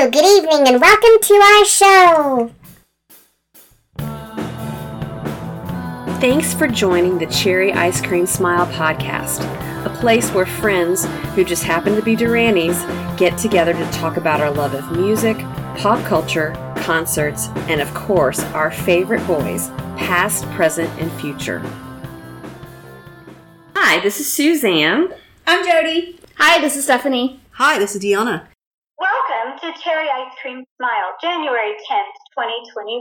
Hello, good evening, and welcome to our show. Thanks for joining the Cherry Ice Cream Smile podcast, a place where friends who just happen to be Duranies get together to talk about our love of music, pop culture, concerts, and of course, our favorite boys, past, present, and future. Hi, this is Suzanne. I'm Jody. Hi, this is Stephanie. Hi, this is Deanna. To Cherry Ice Cream Smile, January 10th, 2021.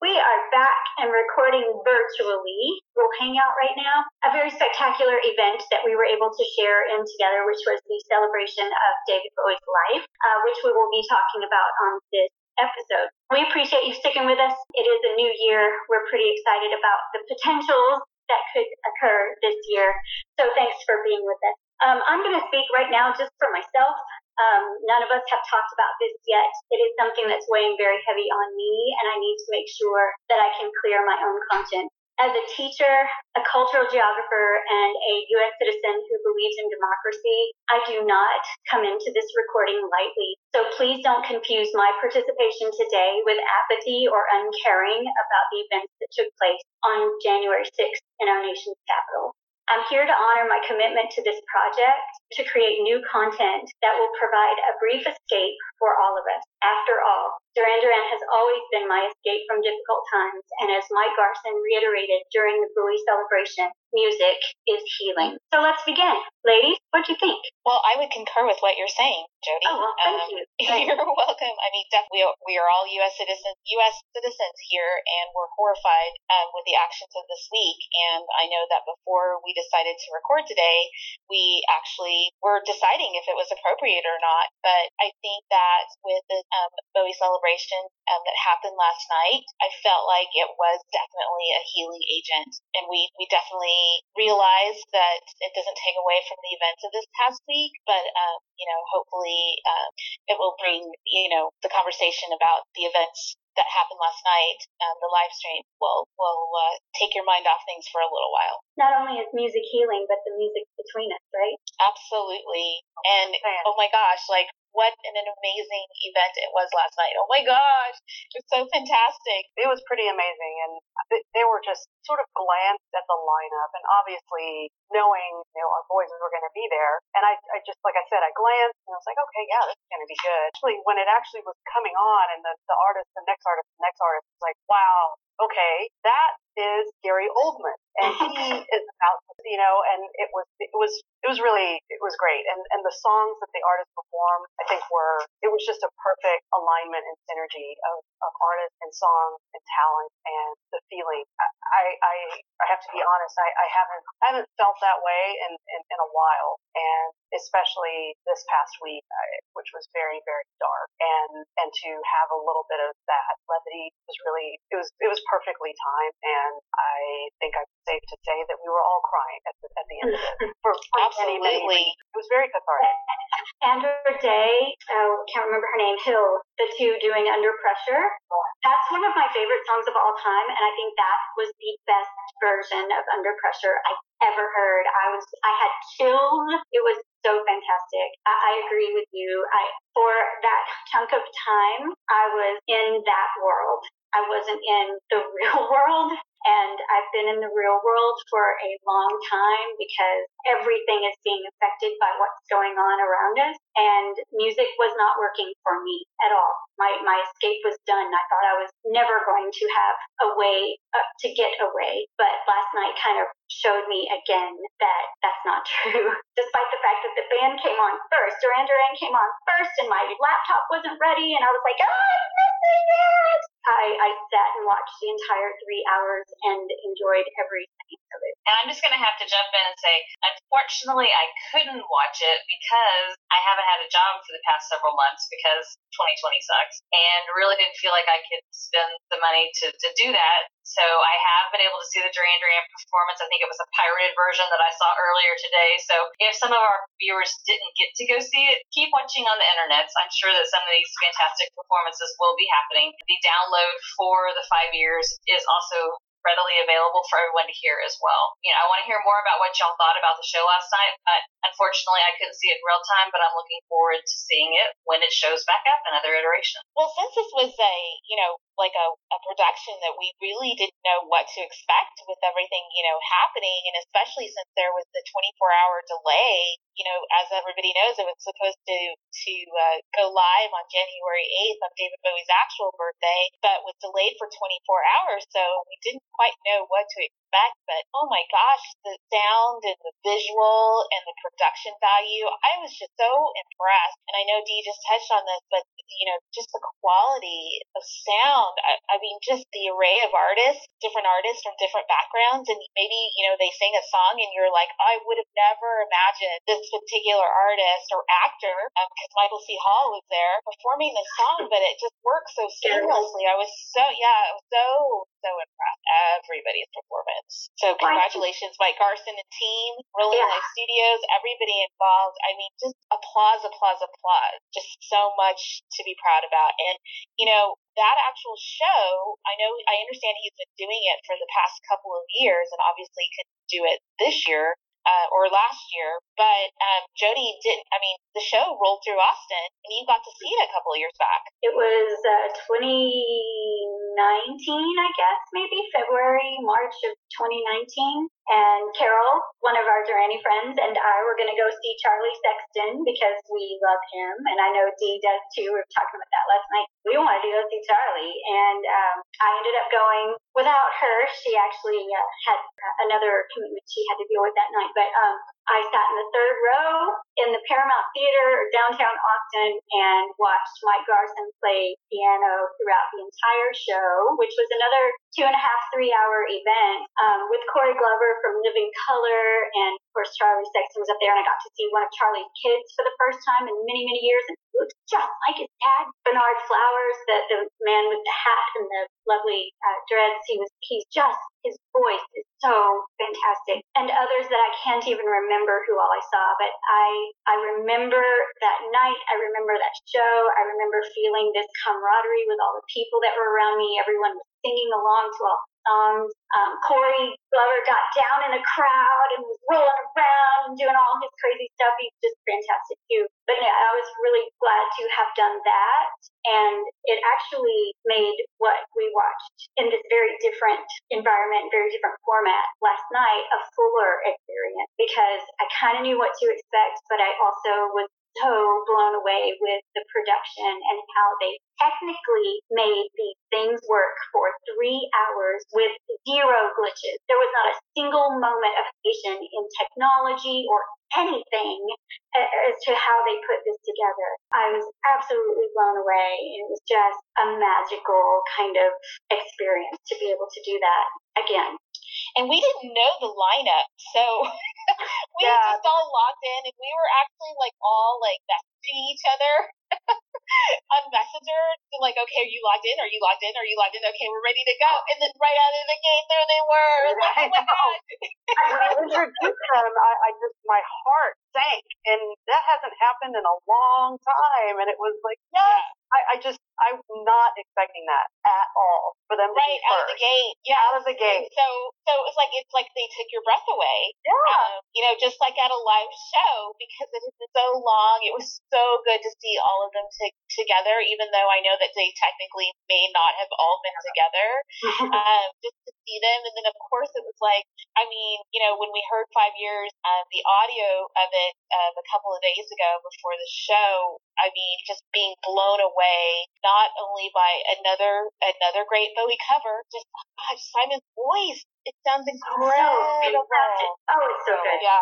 We are back and recording virtually. We'll hang out right now. A very spectacular event that we were able to share in together, which was the celebration of David Bowie's life, uh, which we will be talking about on this episode. We appreciate you sticking with us. It is a new year. We're pretty excited about the potentials that could occur this year. So thanks for being with us. Um, I'm going to speak right now just for myself. Um, none of us have talked about this yet. It is something that's weighing very heavy on me, and I need to make sure that I can clear my own conscience. As a teacher, a cultural geographer, and a U.S. citizen who believes in democracy, I do not come into this recording lightly. So please don't confuse my participation today with apathy or uncaring about the events that took place on January 6th in our nation's capital. I'm here to honor my commitment to this project to create new content that will provide a brief escape for all of us. After all, Duran Duran has always been my escape from difficult times, and as Mike Garson reiterated during the Bowie celebration, music is healing. So let's begin. Ladies, what do you think? Well, I would concur with what you're saying, Jody. Oh, well, thank um, you. You're welcome. I mean, definitely, we are all U.S. citizens, U.S. citizens here, and we're horrified um, with the actions of this week. And I know that before we decided to record today, we actually were deciding if it was appropriate or not. But I think that with the um, Bowie celebration um, that happened last night, I felt like it was definitely a healing agent, and we we definitely realized that it doesn't take away from the events of this past week, but um, you know, hopefully, um, it will bring you know the conversation about the events that happened last night, um, the live stream will will uh, take your mind off things for a little while. Not only is music healing, but the music between us, right? Absolutely. And oh my gosh, like what an amazing event it was last night. Oh my gosh, it was so fantastic. It was pretty amazing, and they were just sort of glanced at the lineup, and obviously knowing you know our boys were going to be there, and I, I just like I said, I glanced and I was like, okay, yeah, this is going to be good. Actually, when it actually was coming on, and the the artist, the next artist, the next artist was like, wow, okay, that is Gary Oldman, and oh, he is about you know, and it was it was it was really it was great, and and the songs that the artist performed, I think were it was just a perfect alignment and synergy of of artist and song and talent and the feeling. I I I have to be honest, I I haven't I haven't felt that way in in, in a while, and especially this past week, I, which was very very dark, and and to have a little bit of that levity was really it was it was perfectly timed, and I think I'm safe to say that we were all crying at the, at the end of it. For, for Absolutely. Many, many it was very cathartic. Andra Day, oh, can't remember her name, Hill, the two doing Under Pressure. That's one of my favorite songs of all time, and I think that was the best version of Under Pressure I've ever heard. I was, I had chills. It was so fantastic. I, I agree with you. I, for that chunk of time, I was in that world. I wasn't in the real world. And I've been in the real world for a long time because everything is being affected by what's going on around us. And music was not working for me at all. My, my escape was done. I thought I was never going to have a way uh, to get away. But last night kind of showed me again that that's not true. Despite the fact that the band came on first, Duran Duran came on first, and my laptop wasn't ready, and I was like, oh, I'm missing it. I, I sat and watched the entire three hours and enjoyed every second of it. And I'm just going to have to jump in and say, unfortunately, I couldn't watch it because I haven't had a job for the past several months because 2020 sucks and really didn't feel like I could spend the money to, to do that. So I have been able to see the Duran Duran performance. I think it was a pirated version that I saw earlier today. So if some of our viewers didn't get to go see it, keep watching on the internet. I'm sure that some of these fantastic performances will be happening. The download for the five years is also readily available for everyone to hear as well. You know, I want to hear more about what y'all thought about the show last night, but unfortunately I couldn't see it in real time, but I'm looking forward to seeing it when it shows back up in other iterations. Well, since this was a, you know, like a, a production that we really didn't know what to expect with everything, you know, happening, and especially since there was the 24 hour delay, you know, as everybody knows, it was supposed to to uh, go live on January 8th on David Bowie's actual birthday, but was delayed for 24 hours, so we didn't quite know what to expect. But oh my gosh, the sound and the visual and the production value, I was just so impressed. And I know Dee just touched on this, but you know, just the quality of sound. I, I mean, just the array of artists, different artists from different backgrounds, and maybe you know they sing a song and you're like, I would have never imagined this particular artist or actor, because um, Michael C. Hall was there performing the song, but it just works so seamlessly. I was so yeah, I was so so impressed. Everybody's performance. So congratulations, Mike Garson and team, Rolling yeah. Live Studios, everybody involved. I mean, just applause, applause, applause. Just so much to be proud about. And, you know, that actual show, I know, I understand he's been doing it for the past couple of years and obviously couldn't do it this year uh, or last year. But um, Jody didn't. I mean, the show rolled through Austin, and you got to see it a couple of years back. It was uh, 2019, I guess, maybe February, March of 2019. And Carol, one of our Duranie friends, and I were going to go see Charlie Sexton because we love him, and I know Dee does too. We were talking about that last night. We wanted to go see Charlie, and um, I ended up going without her. She actually uh, had uh, another commitment she had to deal with that night, but um, I sat in the third row in the Paramount Theater downtown Austin and watched Mike Garson play piano throughout the entire show, which was another two and a half, three hour event um, with Corey Glover from Living Colour. And of course, Charlie Sexton was up there, and I got to see one of Charlie's kids for the first time in many, many years. And he looked just like his dad, Bernard Flowers, the, the man with the hat and the lovely uh, dreads. He was, he's just, his voice is so fantastic. And others that I can't even remember who all I saw, but I I remember that night, I remember that show, I remember feeling this camaraderie with all the people that were around me. Everyone was singing along to all songs. Um, Corey Glover got down in the crowd and was rolling around and doing all his crazy stuff. He's just fantastic too. But yeah, I was really glad to have done that. And it actually made what we watched in this very different environment, very different format last night a fuller experience because I kind of knew what to expect, but I also was so blown away with the production and how they technically made these things work for three hours with zero glitches. There was not a single moment of hesitation in technology or anything as to how they put this together. I was absolutely blown away. It was just a magical kind of experience to be able to do that again. And we didn't know the lineup, so we yeah. just all logged in, and we were actually like all like messaging each other on Messenger, and like, okay, are you logged in? Are you logged in? Are you logged in? Okay, we're ready to go. And then right out of the gate, there they were. Like, oh my god! when I introduced them, I, I just my heart sank, and that hasn't happened in a long time. And it was like, yes, yeah. I, I just I'm not expecting that at all for them right out of the gate. Yeah, out of the gate. So so it was like it's like they took your breath away. Yeah. Um, you know, just like at a live show because it has been so long. It was so good to see all of them t- together, even though I know that they technically may not have all been together. um, just to see them, and then of course it was like, I mean, you know, when we heard Five Years, um, the audio of it um, a couple of days ago before the show, I mean, just being blown away, not only by another another great Bowie cover, just gosh, Simon's voice It sounds So incredible. Oh, it's so good. Yeah.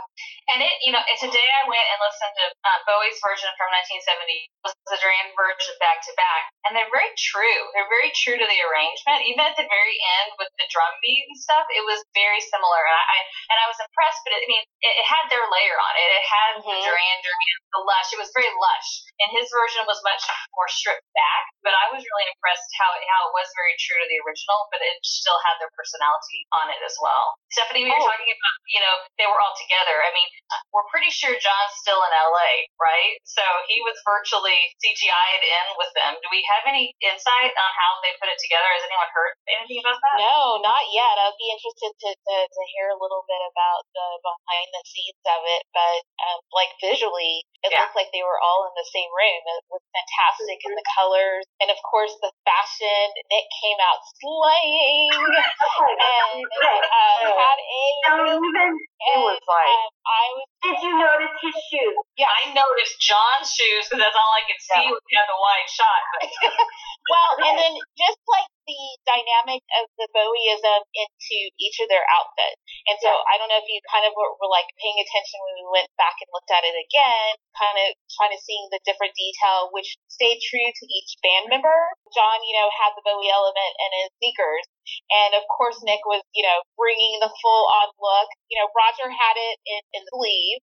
And it, you know, today I went and listened to uh, Bowie's version from 1970, was the Duran version back to back, and they're very true. They're very true to the arrangement. Even at the very end with the drum beat and stuff, it was very similar. And I, I and I was impressed. But it, I mean, it, it had their layer on it. It had the Mhm. Duran Duran, the lush. It was very lush, and his version was much more stripped back. But I was really impressed how it, how it was very true to the original, but it still had their personality on it as well. Stephanie, we were Oh. talking about, you know, they were all together. I mean, we're pretty sure John's still in LA, right? So he was virtually CGI'd in with them. Do we have any insight on how they put it together? Has anyone heard anything about that? No, not yet. I'd be interested to, to, to hear a little bit about the behind the scenes of it. But um, like visually, it Yeah. looked like they were all in the same room. It was fantastic in the colors, and of course the fashion. Nick came out slaying and uh, had a. Don't even. And, was like- um, I was Did you notice his shoes? yeah. I noticed John's shoes because that's all I could see Yeah. when he had the wide shot. But Well, and then just like the dynamic of the Bowieism into each of their outfits. And so I don't know if you kind of were, were like paying attention when we went back and looked at it again, kind of trying to seeing the different detail, which stayed true to each band member. John, you know, had the Bowie element in his sneakers. And of course, Nick was, you know, bringing the full on look. You know, Roger had it in, in the sleeve.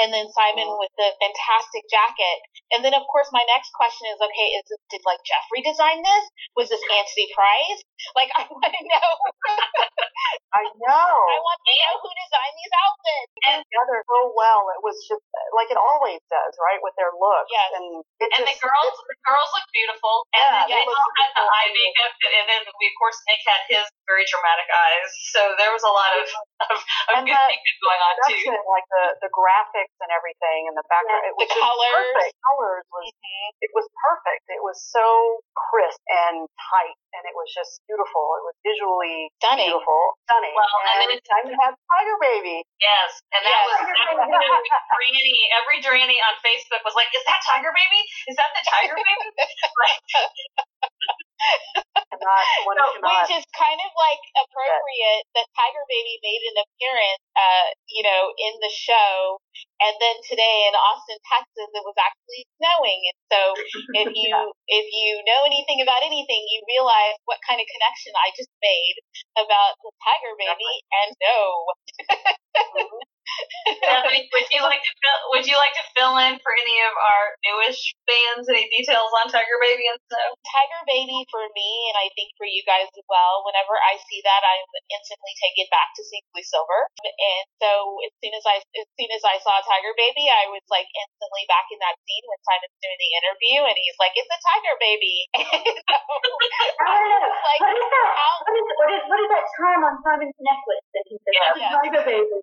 And then Simon mm-hmm. with the fantastic jacket. And then, of course, my next question is, okay, is this, did like Jeffrey design this? Was this Anthony Price? Like, I want to know. I know. I want to know who designed these outfits. And together so well. It was just like it always does, right? With their looks. Yes. And it and the girls, the girls look beautiful, and Yeah, then they they look all had the eye makeup, and then we, of course Nick had his very dramatic eyes, so there was a lot of of, of And good the going on too. like the the graphics and everything, and the background, Yeah. it was The colors. perfect. Colors was mm-hmm. it was perfect. It was so crisp and tight, and it was just beautiful. It was visually Stunning. beautiful, stunning. Well, and and then it's- time to have Tiger Baby. Yes, and that Yes. was that was every granny on Facebook was like, "Is that Tiger Baby? Is that the Tiger Baby?" like, Cannot, one No, cannot. Which is kind of like appropriate that Tiger Baby made an appearance, uh, you know, in the show. And then today in Austin, Texas, it was actually snowing. And so if you if you know anything about anything, you realize what kind of connection I just made about the Tiger Baby. And no, would you like to fill, would you like to fill in for any of our newish fans any details on Tiger Baby and Snow? Tiger Baby for me, and I think for you guys as well, whenever I see that, I'm instantly taken back to seeing Blue Silver. And so as soon as I as soon as I saw Tiger Baby, I was like instantly back in that scene when Simon's doing the interview, and he's like, "It's a Tiger Baby." And so, I don't know. like, what is that? how- What is, what is what is that charm on Simon's necklace that he said? Yeah. "That's Tiger baby.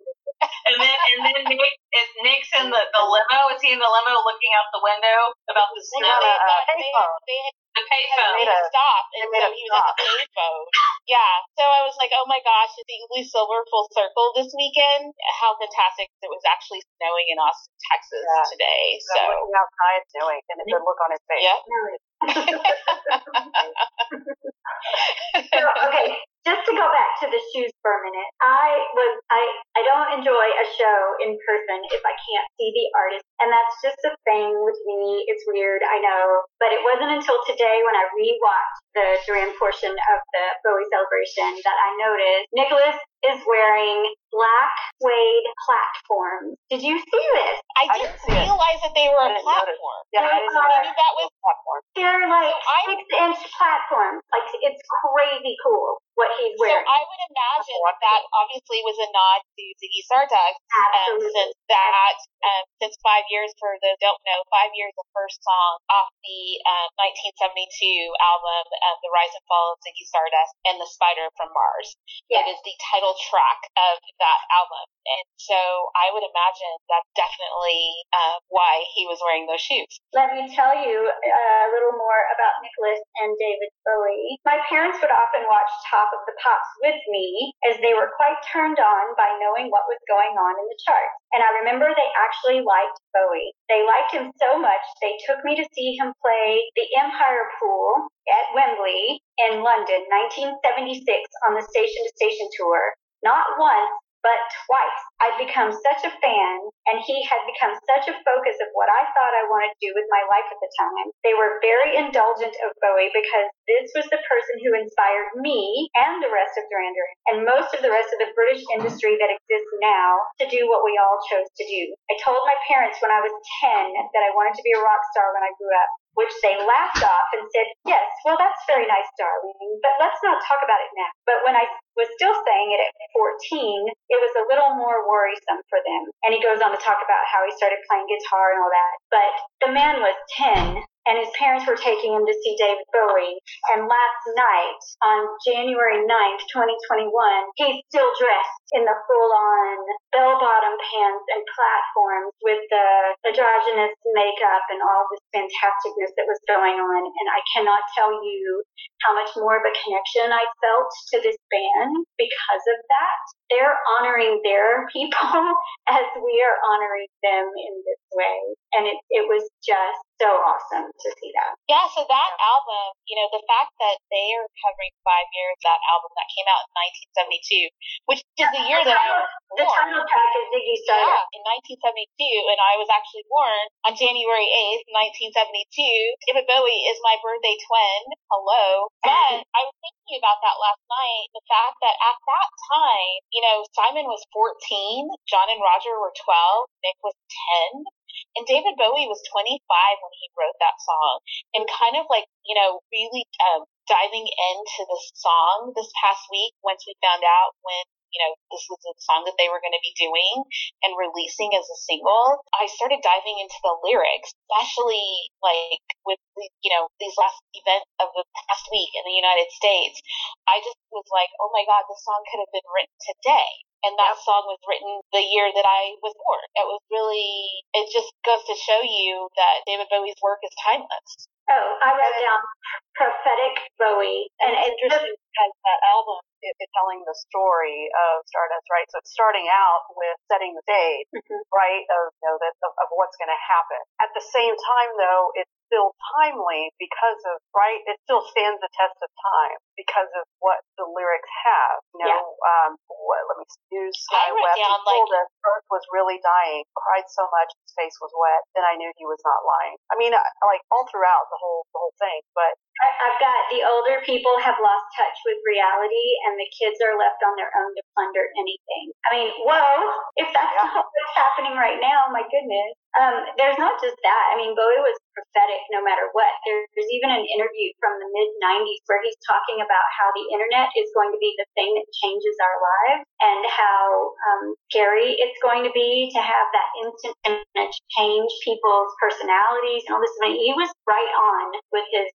And then and then Nick is Nick's in the, the limo. Is he in the limo looking out the window about the snow? got a- had- they, payphone. they had The had payphone. made made a a- stop, they and made so a he was at the payphone. Yeah, so I was like, oh my gosh, to see Blue Silver full circle this weekend. How fantastic! It was actually snowing in Austin, Texas Yeah. today. So So, looking outside, snowing, and a good look on his face. yep. So, okay, just to go back to the shoes for a minute, I was I I don't enjoy a show in person if I can't see the artist, and that's just a thing with me. It's weird, I know, but it wasn't until today when I rewatched the Duran portion of the Bowie celebration that I noticed Nicholas is wearing black suede platforms. Did you see this? I I didn't didn't see it. realize that they were I a didn't platform. Yeah, I They didn't are- Maybe that was platform. They're like So I- six inch platforms. Like it's crazy cool what he's so. I would imagine that that obviously was a nod to Ziggy Stardust, um, since that um, since five years for those don't know, five years the first song off the um, 1972 album, um, The Rise and Fall of Ziggy Stardust and The Spider from Mars. Yes. It is the title track of that album, and so I would imagine that's definitely uh, why he was wearing those shoes. Let me tell you a little more about Nicholas and David Bowie. My parents would often watch Top of the Pops with me as they were quite turned on by knowing what was going on in the charts. And I remember they actually liked Bowie. They liked him so much they took me to see him play the Empire Pool at Wembley in London, 1976 on the Station to Station tour. not once, but twice. I'd become such a fan, and he had become such a focus of what I thought I wanted to do with my life at the time. They were very indulgent of Bowie because this was the person who inspired me and the rest of Duran Duran and most of the rest of the British industry that exists now to do what we all chose to do. I told my parents when I was 10 that I wanted to be a rock star when I grew up which they laughed off and said, Yes, well, that's very nice, darling, but let's not talk about it now. But when I was still saying it at 14, it was a little more worrisome for them. And he goes on to talk about how he started playing guitar and all that. But the man was 10 and his parents were taking him to see David Bowie. And last night, on January 9th, 2021, he's still dressed in the full-on bell-bottom pants and platforms with the androgynous makeup and all this fantasticness that was going on. And I cannot tell you how much more of a connection I felt to this band because of that. They're honoring their people as we are honoring them in this way. And it, it was just so awesome to see that. Yeah, so that album, you know, the fact that they are covering five years, that album that came out in 1972, which is the year that I was born. The title track is Ziggy Stardust. Yeah, in 1972, and I was actually born on January 8th, 1972. David Bowie is my birthday twin. Hello. But I was thinking about that last night, the fact that at that time, you know, Simon was 14, John and Roger were 12, Nick was 10. And David Bowie was 25 when he wrote that song. And kind of like, you know, really um, diving into the song this past week once we found out when you know, this was a song that they were going to be doing and releasing as a single, I started diving into the lyrics, especially like with, you know, these last events of the past week in the United States. I just was like, oh my God, this song could have been written today. And that song was written the year that I was born. It was really, it just goes to show you that David Bowie's work is timeless. Oh, I wrote down prophetic Bowie, and it's interesting because that album is telling the story of Stardust, right? So it's starting out with setting the stage, mm-hmm. right, of you know, the, of, of what's going to happen. At the same time, though, it's still timely because of right. It still stands the test of time because of what the lyrics have. You know, yeah. um, what, let me use Sky West. Down, he told like, us Earth was really dying, cried so much his face was wet. Then I knew he was not lying. I mean, like all throughout the whole the whole thing. But I've got the older people have lost touch with reality, and the kids are left on their own to plunder anything. I mean, whoa! If that's yeah. what's happening right now, my goodness. Um, there's not just that. I mean, Bowie was prophetic no matter what. There's even an interview from the mid 90s where he's talking about how the internet is going to be the thing that changes our lives and how um, scary it's going to be to have that instant internet change people's personalities and all this. I mean, he was right on with his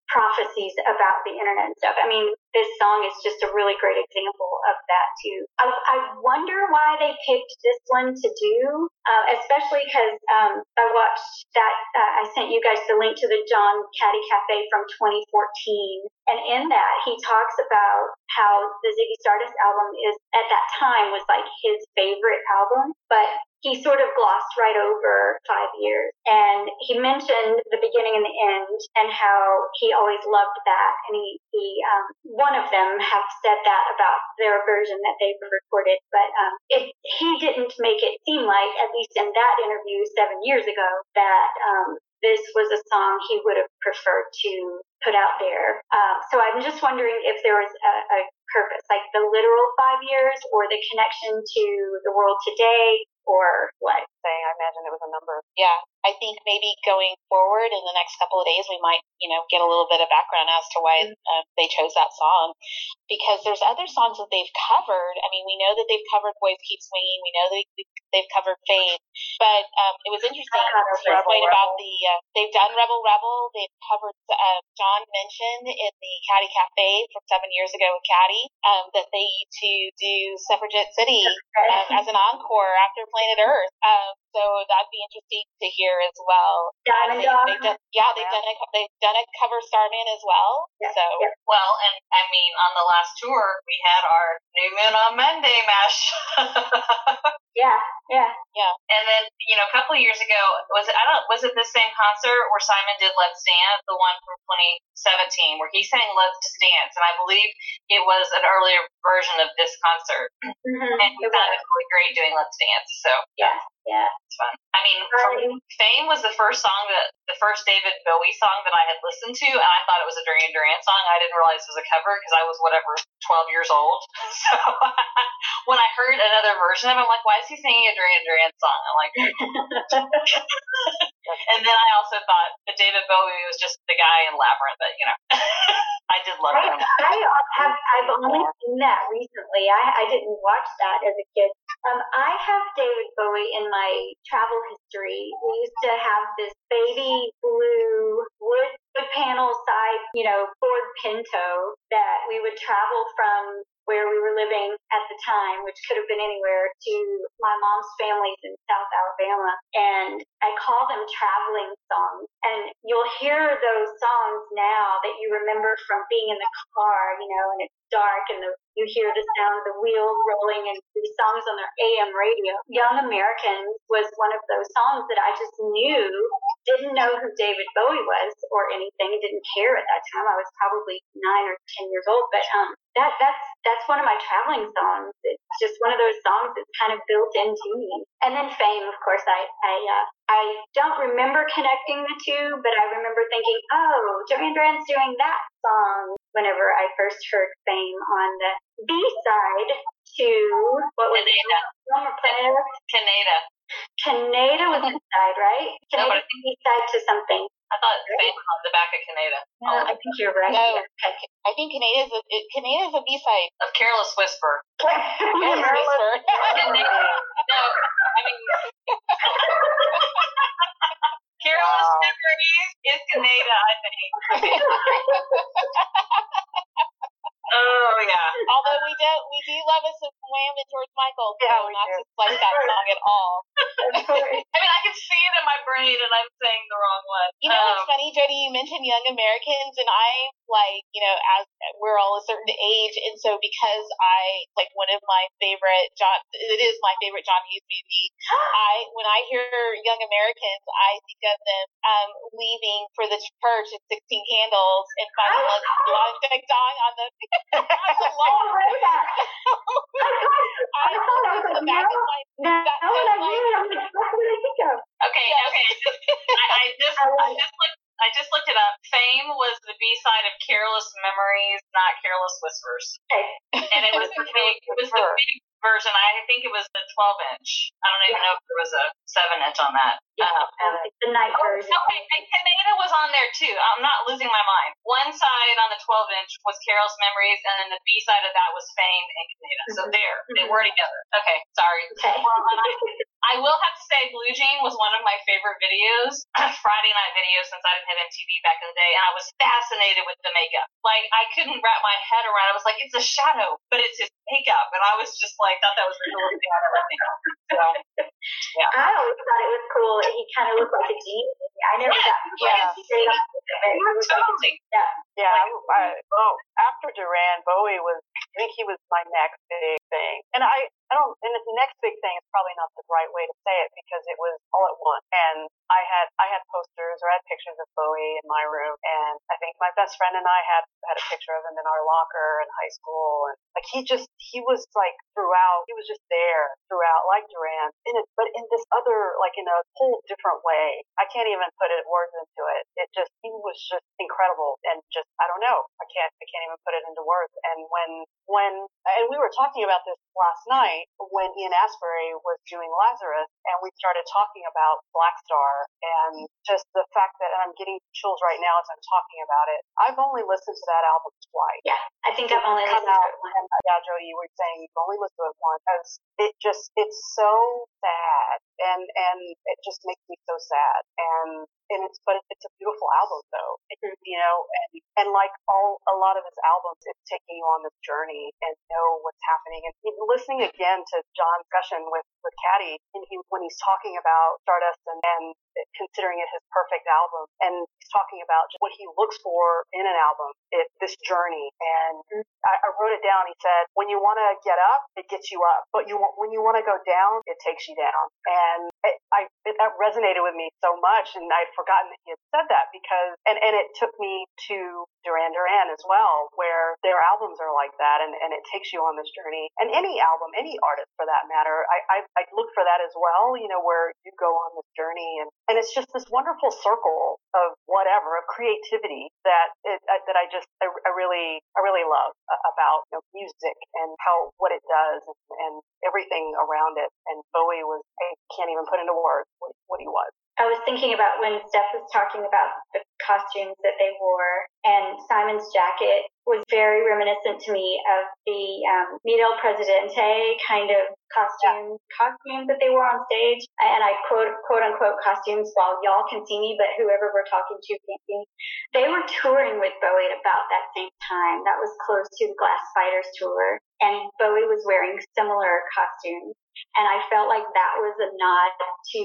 prophecies about the internet and stuff. I mean, this song is just a really great example of that too. I, I wonder why they picked this one to do, uh, especially because um, I watched that. Uh, I sent you guys the link to the John Katy Kafe from 2014, and in that he talks about how the Ziggy Stardust album is at that time was like his favorite album, but he sort of glossed right over five years. And he mentioned the beginning and the end and how he always loved that. And he, he um, one of them have said that about their version that they've recorded, but um, it, he didn't make it seem like, at least in that interview seven years ago, that um, this was a song he would have preferred to put out there. Uh, so I'm just wondering if there was a, a purpose, like the literal five years or the connection to the world today or what? Saying, I imagine it was a number. Yeah, I think maybe going forward in the next couple of days, we might, you know, get a little bit of background as to why uh, they chose that song. Because there's other songs that they've covered. I mean, we know that they've covered Boys Keep Swinging. We know that they've covered Fade. But um, it was interesting to explain about the, uh, they've done Rebel Rebel. They've covered, uh, John mentioned in the Katy Kafe from seven years ago with Katy um, that they need to do Suffragette City um, as an encore after Planet Earth. Um, so that'd be interesting to hear as well. Diamond Dog. They've done, yeah, they've done a they've done a cover Starman as well. Yeah. So yeah. well, and I mean on the last tour we had our New Moon on Monday mash. Yeah, yeah. Yeah. And then, you know, a couple of years ago, was it, I don't, was it the same concert where Simon did Let's Dance, the one from 2017, where he sang Let's Dance, and I believe it was an earlier version of this concert. Mm-hmm. And he sounded really great doing Let's Dance, so Yeah, yeah. Fun. I mean, Right. Fame was the first song that, the first David Bowie song that I had listened to, and I thought it was a Duran Duran song. I didn't realize it was a cover because I was whatever, 12 years old. So when I heard another version of it, I'm like, why is he singing a Duran Duran song? I'm like, and then I also thought that David Bowie was just the guy in Labyrinth, but you know, I did love I, him. I have I've only seen that recently. I I didn't watch that as a kid. Um, I have David Bowie in my travel history. We used to have this baby blue wood panel side, you know, Ford Pinto that we would travel from where we were living at the time, which could have been anywhere, to my mom's family's in South Alabama. And I call them traveling songs. And you'll hear those songs now that you remember from being in the car, you know, and it's dark and the, you hear the sound of the wheels rolling and these songs on their AM radio. Young Americans was one of those songs that I just knew, didn't know who David Bowie was or anything, didn't care at that time. I was probably nine or ten years old, but um, that that's that's one of my traveling songs. It's just one of those songs that's kind of built into me. And then Fame, of course, I I uh, I don't remember connecting the two, but I remember thinking, oh, Duran Duran's doing that song whenever I first heard Fame on the B side to what was it? Khanada. Earth? Khanada. Khanada was inside, side, right? No, but I Khanada was the side to something. I thought Fame was on the back of Khanada. No, I think you're right. No. Okay. I think Khanada's a it, Khanada's a B side. Of Careless Whisper. Careless whisper. Khanada. No, I mean, Careless Wow. Memories is Khanada, I think. Oh, yeah. Although we do we do love us some Wham and George Michael, so Yeah, we not do. to slice that song at all. I mean, I can see it in my brain and I'm saying the wrong one. You know what's Um, funny, Jody? You mentioned Young Americans, and I'm like, you know, as we're all a certain age, and so because I like one of my favorite John, it is my favorite John Hughes movie. I when I hear Young Americans, I think of them um, leaving for the church at 16 Candles and finding like Dong on the on the I lawn. read that. I I thought I was like, back no. of my No, That no, when I read it, I'm like, what I think of? okay, Yes. okay. I, I just, I I just looked. I just looked it up. Fame was the B side of Careless Memories, not Careless Whispers, Okay. and it was the big. It was the big version. I think it was the 12 inch. I don't even know if there was a seven inch on that. Yeah, Um, it's the night Oh, version. okay, and Khanada was on there too. I'm not losing my mind. One side on the 12 inch was Careless Memories, and then the B side of that was Fame and Khanada. So there, they were together. Okay, sorry. Okay. Well, and I, I will have to say, Blue Jean was one of my favorite videos, Friday night videos, since I didn't have MTV back in the day, and I was fascinated with the makeup. Like, I couldn't wrap my head around it. I was like, it's a shadow, but it's his makeup, and I was just like, thought that was the coolest thing I'd ever seen. So, I always thought it was cool. that He kind of looked like a genie. I never Yeah, got yeah. straight off of it. It like, totally. yeah. Yeah, I, I, oh, after Duran, Bowie was, I think he was my next big thing. And I, I don't, and the next big thing is probably not the right way to say it because it was all at once. And I had, I had posters or I had pictures of Bowie in my room. And I think my best friend and I had, had a picture of him in our locker in high school. And like he just, he was like throughout, he was just there throughout, like Duran, in it, but in this other, like in a whole different way. I can't even put it words into it. It just, he was just incredible and just, I don't know. I can't, I can't even put it into words. And when, when, and we were talking about this last night when Ian Astbury was doing Lazarus and we started talking about Black Star and just the fact that, and I'm getting chills right now as I'm talking about it. I've only listened to that album twice. Yeah. I think I've only listened to it once. yeah, Jody, you were saying you've only listened to it once because it just, it's so sad. And and it just makes me so sad. And and it's but it's a beautiful album though, mm-hmm. you know. And and like all a lot of his albums, it's taking you on this journey and know what's happening. And listening again to John's discussion with with Katy, and he when he's talking about Stardust and, and considering it his perfect album, and he's talking about what he looks for in an album, it, this journey. And mm-hmm. I, I wrote it down. He said, when you want to get up, it gets you up, but you want when you want to go down, it takes you down. And it, I it, that resonated with me so much, and I'd forgotten that he had said that because, and and it took me to Duran Duran as well, where their albums are like that, and and it takes you on this journey. And any album, any artist for that matter, I I, I look for that as well. You know, where you go on this journey, and and it's just this wonderful circle of whatever of creativity that it, uh, that I just I, I really I really love about you know, music and how what it does and, and everything around it. And Bowie was I can't even put into words what, what he was. I was thinking about when Steph was talking about the costumes that they wore, and Simon's jacket was very reminiscent to me of the um, Midel Presidente kind of costumes, yeah. costumes that they wore on stage. And I quote, quote unquote costumes while y'all can see me, but whoever we're talking to can't see. They were touring with Bowie at about that same time. That was close to the Glass Spiders tour. And Bowie was wearing similar costumes. And I felt like that was a nod to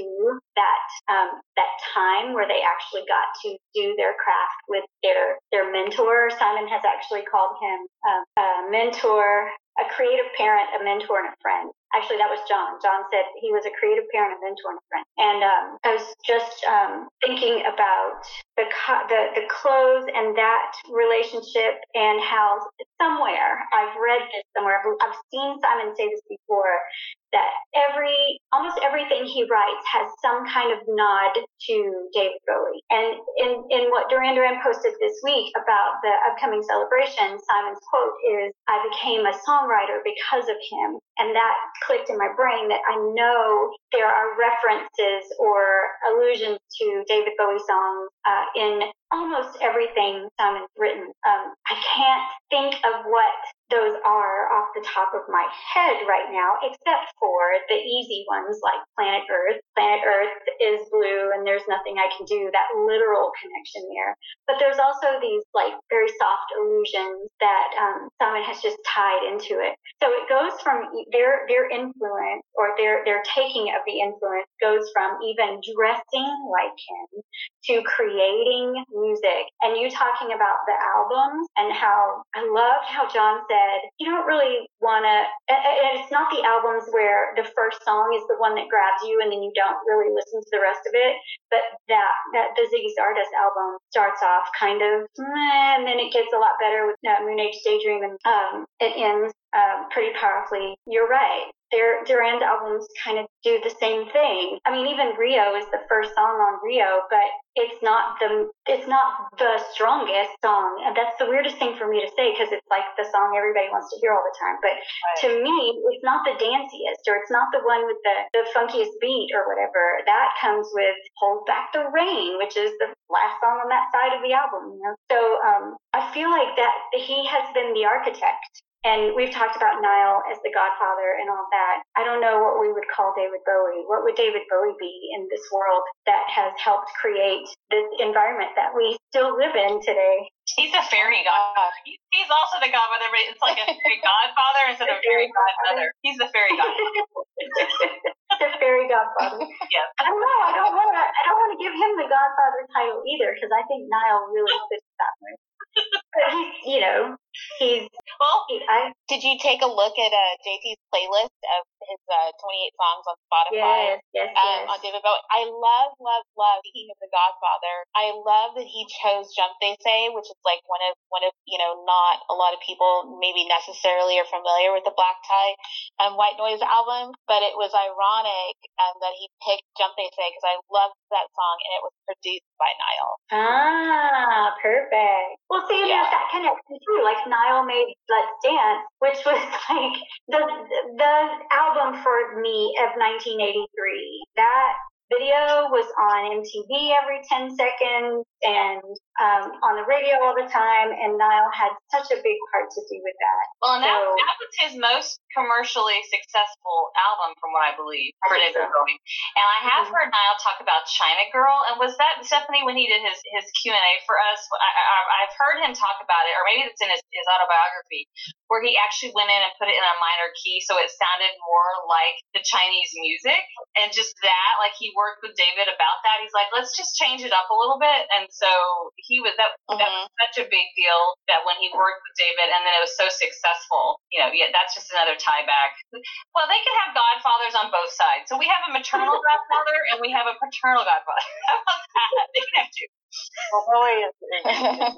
that um, that time where they actually got to do their craft with their their mentor. Simon has actually called him um, a mentor a creative parent, a mentor, and a friend. Actually, that was John. John said he was a creative parent, a mentor, and a friend. And um, I was just um, thinking about the, the the clothes and that relationship, and how somewhere I've read this somewhere. I've, I've seen Simon say this before that every almost everything he writes has some kind of nod to David Bowie. And in in what Duran Duran posted this week about the upcoming celebration, Simon's quote is, "I became a songwriter because of him." And that clicked in my brain that I know there are references or allusions to David Bowie songs uh, in almost everything Simon's written. Um, I can't think of what those are off the top of my head right now, except for the easy ones like Planet Earth. Planet Earth is blue and there's nothing I can do, that literal connection there. But there's also these like very soft allusions that um, Simon has just tied into it. So it goes from their, their influence or their, their taking of the influence goes from even dressing like him to creating music. And you talking about the albums and how I loved how John said, you don't really want to, and it's not the albums where the first song is the one that grabs you and then you don't really listen to the rest of it, but that, that the Ziggy Stardust album starts off kind of, and then it gets a lot better with uh, Moon Age Daydream and um, it ends um, pretty powerfully. You're right their Duran's albums kind of do the same thing. I mean, even Rio is the first song on Rio, but it's not the it's not the strongest song. And that's the weirdest thing for me to say because it's like the song everybody wants to hear all the time. But right. to me, it's not the danciest or it's not the one with the the funkiest beat or whatever. That comes with Hold Back the Rain, which is the last song on that side of the album. You know? So um, I feel like that he has been the architect and we've talked about Nile as the godfather and all that. I don't know what we would call David Bowie. What would David Bowie be in this world that has helped create this environment that we still live in today? He's a fairy godfather. He's also the godfather, but it's like a fairy godfather instead of fairy godmother. He's the fairy godfather. the fairy godfather. Yeah. I don't know. I don't want to. I don't want to give him the godfather title either because I think Nile really fits that way but he's, you know, he's. Well, I, did you take a look at uh, JT's playlist of his uh, 28 songs on Spotify? Yes, yes, um, yes. On David Bowie. I love, love, love. Speaking of the Godfather, I love that he chose "Jump They Say," which is like one of one of you know not a lot of people maybe necessarily are familiar with the Black Tie and White Noise album, but it was ironic um, that he picked "Jump They Say" because I loved that song and it was produced by Nile. Ah, perfect. Well, see, yeah. there's that connection too. Like Nile made Let's Dance, which was like the the album for me of 1983. That video was on MTV every 10 seconds and um, on the radio all the time, and Nile had such a big part to do with that. Well, and that, So- that was his most commercially successful album, from what I believe, I so. And I have Mhm. heard Nile talk about China Girl, and was that Stephanie when he did his his Q and A for us? I, I, I've heard him talk about it, or maybe it's in his, his autobiography, where he actually went in and put it in a minor key, so it sounded more like the Chinese music, and just that, like he worked with David about that. He's like, let's just change it up a little bit, and so he was that. That mm-hmm. was such a big deal that when he worked with David, and then it was so successful. You know, yeah, that's just another tie back. Well, they can have godfathers on both sides. So we have a maternal godfather and we have a paternal godfather. How about that? They can have two. Well, Bowie is, is, is.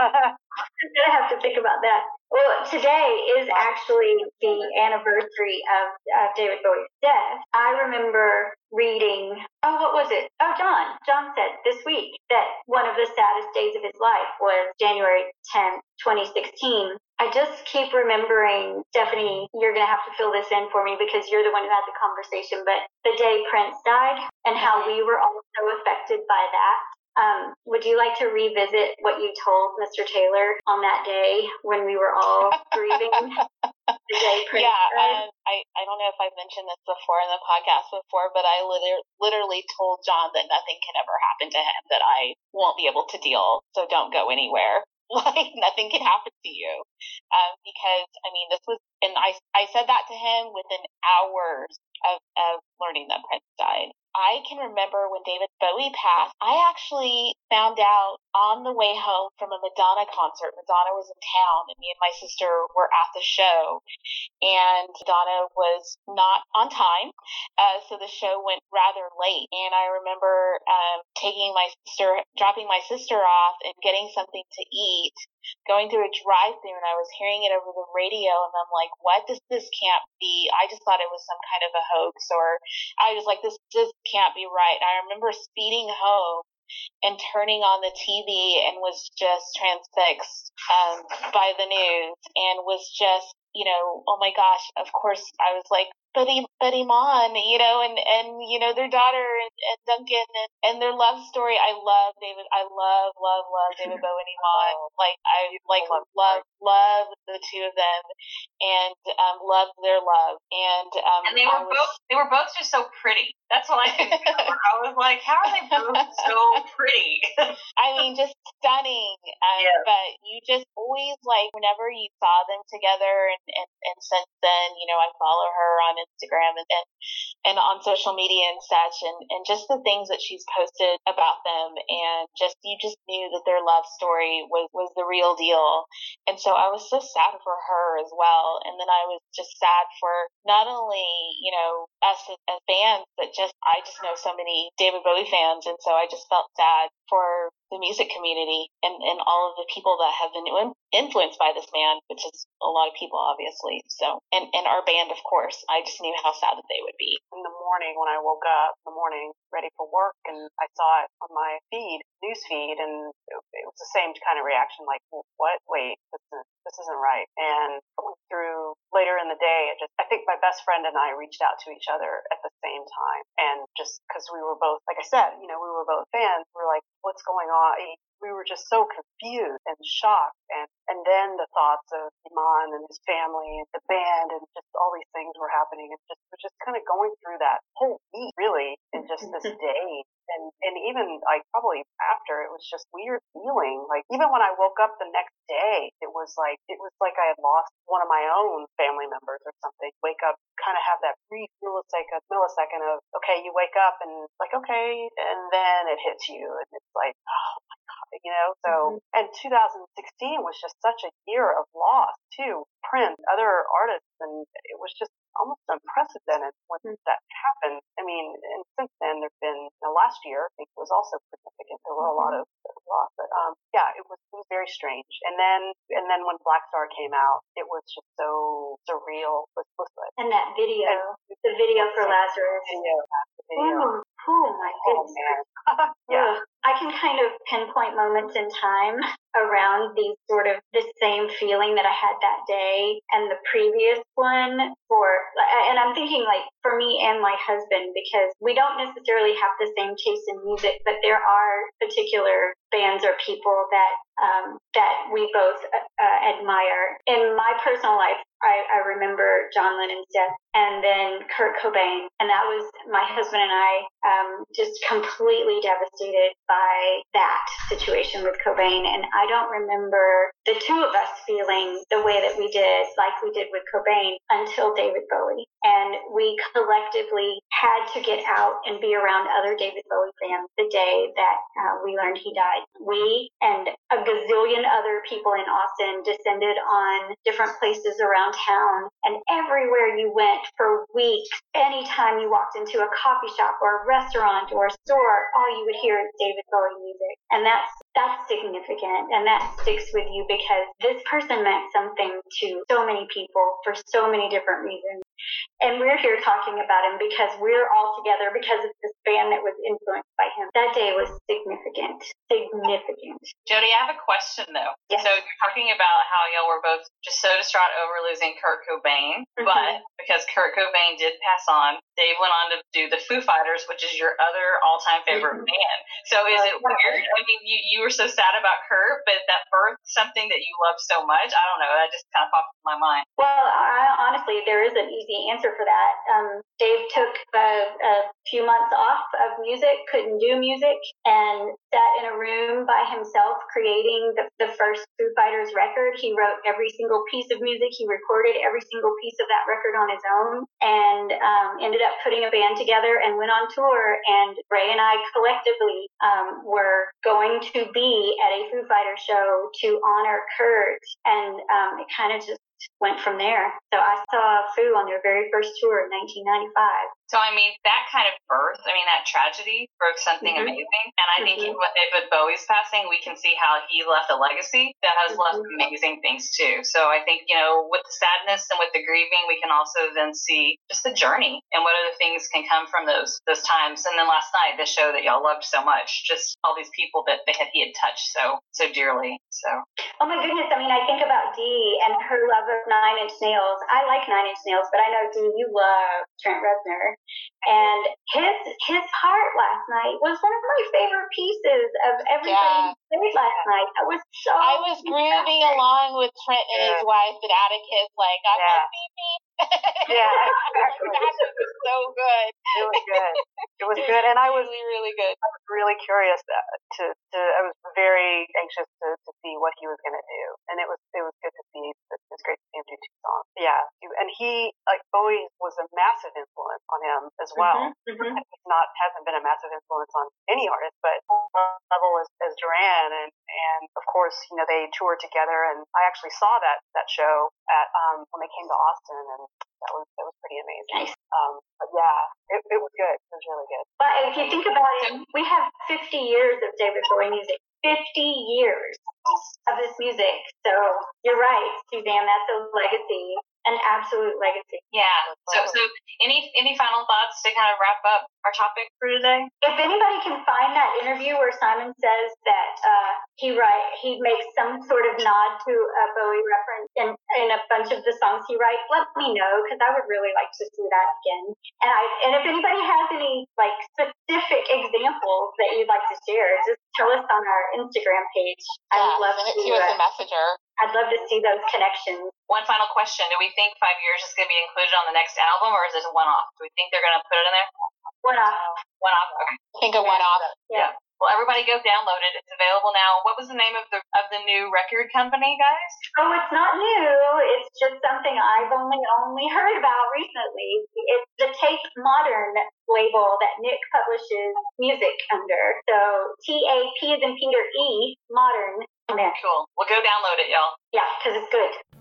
I'm gonna have to think about that. Well, today is actually the anniversary of uh, David Bowie's death. I remember reading. Oh, what was it? Oh, John. John said this week that one of the saddest days of his life was January 10th, 2016. I just keep remembering, Stephanie, you're going to have to fill this in for me because you're the one who had the conversation, but the day Prince died and how we were all so affected by that. Um, would you like to revisit what you told Mr. Taylor on that day when we were all grieving the day Prince yeah, um, I, I don't know if I've mentioned this before in the podcast before, but I liter- literally told John that nothing can ever happen to him, that I won't be able to deal, so don't go anywhere. Like, nothing can happen to you. Um, because, I mean, this was, and I, I said that to him within hours of, of learning that Prince died. I can remember when David Bowie passed, I actually found out on the way home from a Madonna concert. Madonna was in town, and me and my sister were at the show and Donna was not on time, uh, so the show went rather late. And I remember um, taking my sister, dropping my sister off, and getting something to eat. Going through a drive-through, and I was hearing it over the radio, and I'm like, "What? This this can't be." I just thought it was some kind of a hoax, or I was like, "This just can't be right." I remember speeding home and turning on the TV and was just transfixed um, by the news and was just, you know, oh my gosh, of course I was like, but, but Iman, you know, and, and, you know, their daughter and, and Duncan and, and their love story. I love David. I love, love, love David Bowie and Iman. Like, I like love love, love the two of them and, um, love their love. And, um, And they were was- both they were both just so pretty. That's what I can remember. I was like, how are they both so pretty? I mean, just stunning. Um, Yeah. But you just always like whenever you saw them together, and, and and since then, you know, I follow her on Instagram and and, and on social media and such, and and just the things that she's posted about them, and just you just knew that their love story was was the real deal, and so I was so sad for her as well, and then I was just sad for not only you know us as, as fans, but just I just know so many David Bowie fans, and so I just felt sad for the music community and, and all of the people that have been influenced by this man, which is a lot of people, obviously. So, and, and our band, of course. I just knew how sad that they would be. in the morning when I woke up in the morning ready for work and I saw it on my feed, news feed, and it, was the same kind of reaction like, what? Wait, this isn't, this isn't right. And through later in the day, it just, I think my best friend and I reached out to each other at the same time. And just because we were both, like I said, you know, we were both fans, We're like, what's going on? We were just so confused and shocked. And, and then the thoughts of Iman and his family and the band and just all these things were happening. And just, we're just kind of going through that whole week, really, in just this mm-hmm. day. And, and even like probably after it was just weird feeling. Like even when I woke up the next day, it was like, it was like I had lost one of my own family members or something. Wake up, kind of have that brief millisecond, millisecond of, okay, you wake up and like, okay, and then it hits you and it's like, oh my you know? So, mm-hmm. and 2016 was just such a year of loss too. Prince, other artists, and it was just almost unprecedented when mm-hmm. that happened. I mean, and since then there've been, you know, last year I think was also significant. There were a lot mm-hmm. of loss, but um, yeah, it was it was very strange. And then and then when Blackstar came out, it was just so surreal. Was was like And that video, the video for Lazarus. video, the video. Oh, oh my Oh goodness. man, yeah. I can kind of pinpoint moments in time around these sort of the same feeling that I had that day and the previous one for, and I'm thinking like for me and my husband because we don't necessarily have the same taste in music, but there are particular bands or people that um, that we both uh, admire. In my personal life, I, I remember John Lennon's death and then Kurt Cobain, and that was my husband and I um, just completely devastated by that situation with Cobain. And I don't remember the two of us feeling the way that we did, like we did with Cobain, until David Bowie. And we collectively had to get out and be around other David Bowie fans the day that uh, we learned he died. We and a gazillion other people in Austin descended on different places around town, and everywhere you went for weeks, anytime you walked into a coffee shop or a restaurant or a store, all you would hear is David Bowie music. And that's that's significant and that sticks with you because this person meant something to so many people for so many different reasons. And we're here talking about him because we're all together because of this band that was influenced by him. That day was significant. Significant. Jody, I have a question though. Yes. So you're talking about how y'all were both just so distraught over losing Kurt Cobain, Mhm. but because Kurt Cobain did pass on, Dave went on to do the Foo Fighters, which is your other all-time favorite Mhm. band. So is it Yeah. weird? I mean, you you were so sad about Kurt, but that birthed something that you love so much. I don't know. That just kind of popped in my mind. Well, I, honestly, there is an easy answer for that. Um, Dave took a, a few months off of music, couldn't do music, and sat in a room by himself creating the, the first Foo Fighters record. He wrote every single piece of music. He recorded every single piece of that record on his own and um, ended up putting a band together and went on tour. And Ray and I collectively um, were going to be at a Foo Fighters show to honor Kurt. And um, it kind of just went from there. So I saw Foo on their very first tour in 1995. So I mean, that kind of birth, I mean, that tragedy broke something Mhm. amazing. And I think Mhm. with Bowie's passing, we can see how he left a legacy that has left Mhm. amazing things too. So I think you know, with the sadness and with the grieving, we can also then see just the journey and what other things can come from those those times. And then last night, the show that y'all loved so much, just all these people that they had he had touched so so dearly. So Oh my goodness. I mean, I think about Dee and her love of Nine Inch Nails. I like Nine Inch Nails, but I know Dee, you love Trent Reznor. And his his part last night was one of my favorite pieces of everything Yeah. he played last night. I was so I was grooving along with Trent and his wife at Atticus, like, I'm Yeah. like, beep, beep. Yeah, exactly. that was so good. It was good. It was good, and I was really, really good. I was really curious uh, to, to I was very anxious to, to see what he was going to do, and it was it was good to see. It was great to see him do two songs. Yeah, and he like Bowie was a massive influence on him as well. Mhm, mhm. He's not hasn't been a massive influence on any artist, but level as, as Duran, and and of course you know they toured together, and I actually saw that that show at um when they came to Austin, and that was that was pretty amazing. Nice. Um, but yeah, it, it was good. It was really good. But if you think about it, we have 50 years of David Bowie music. 50 years of this music. So you're right, Suzanne. That's a legacy, an absolute legacy. yeah. So so any any final thoughts to kind of wrap up our topic for today? If anybody can find that interview where Simon says that uh, he write he makes some sort of nod to a Bowie reference in, in a bunch of the songs he writes, let me know because I would really like to see that again. And I and if anybody has any like specific examples that you'd like to share, just tell us on our Instagram page. Yeah, I'd love send it to. to us Uh, a messenger. I'd love to see those connections. One final question: Do we think Five Years is going to be included on the next album, or is this a one-off? Do we think they're going to put it in there? One off. One-off. Okay. I think a one off. Yeah. Well, everybody go download it. It's available now. What was the name of the of the new record company, guys? Oh, it's not new. It's just something I've only only heard about recently. It's the Tape Modern label that Nick publishes music under. So T A P is in Peter E Modern. There. Cool. Well, go download it, y'all. Yeah, because it's good.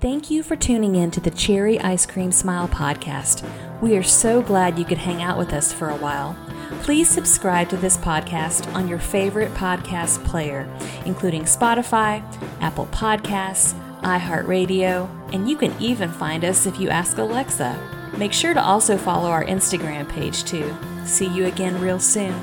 Thank you for tuning in to the Cherry Ice Cream Smile podcast. We are so glad you could hang out with us for a while. Please subscribe to this podcast on your favorite podcast player, including Spotify, Apple Podcasts, iHeartRadio, and you can even find us if you ask Alexa. Make sure to also follow our Instagram page too. See you again real soon.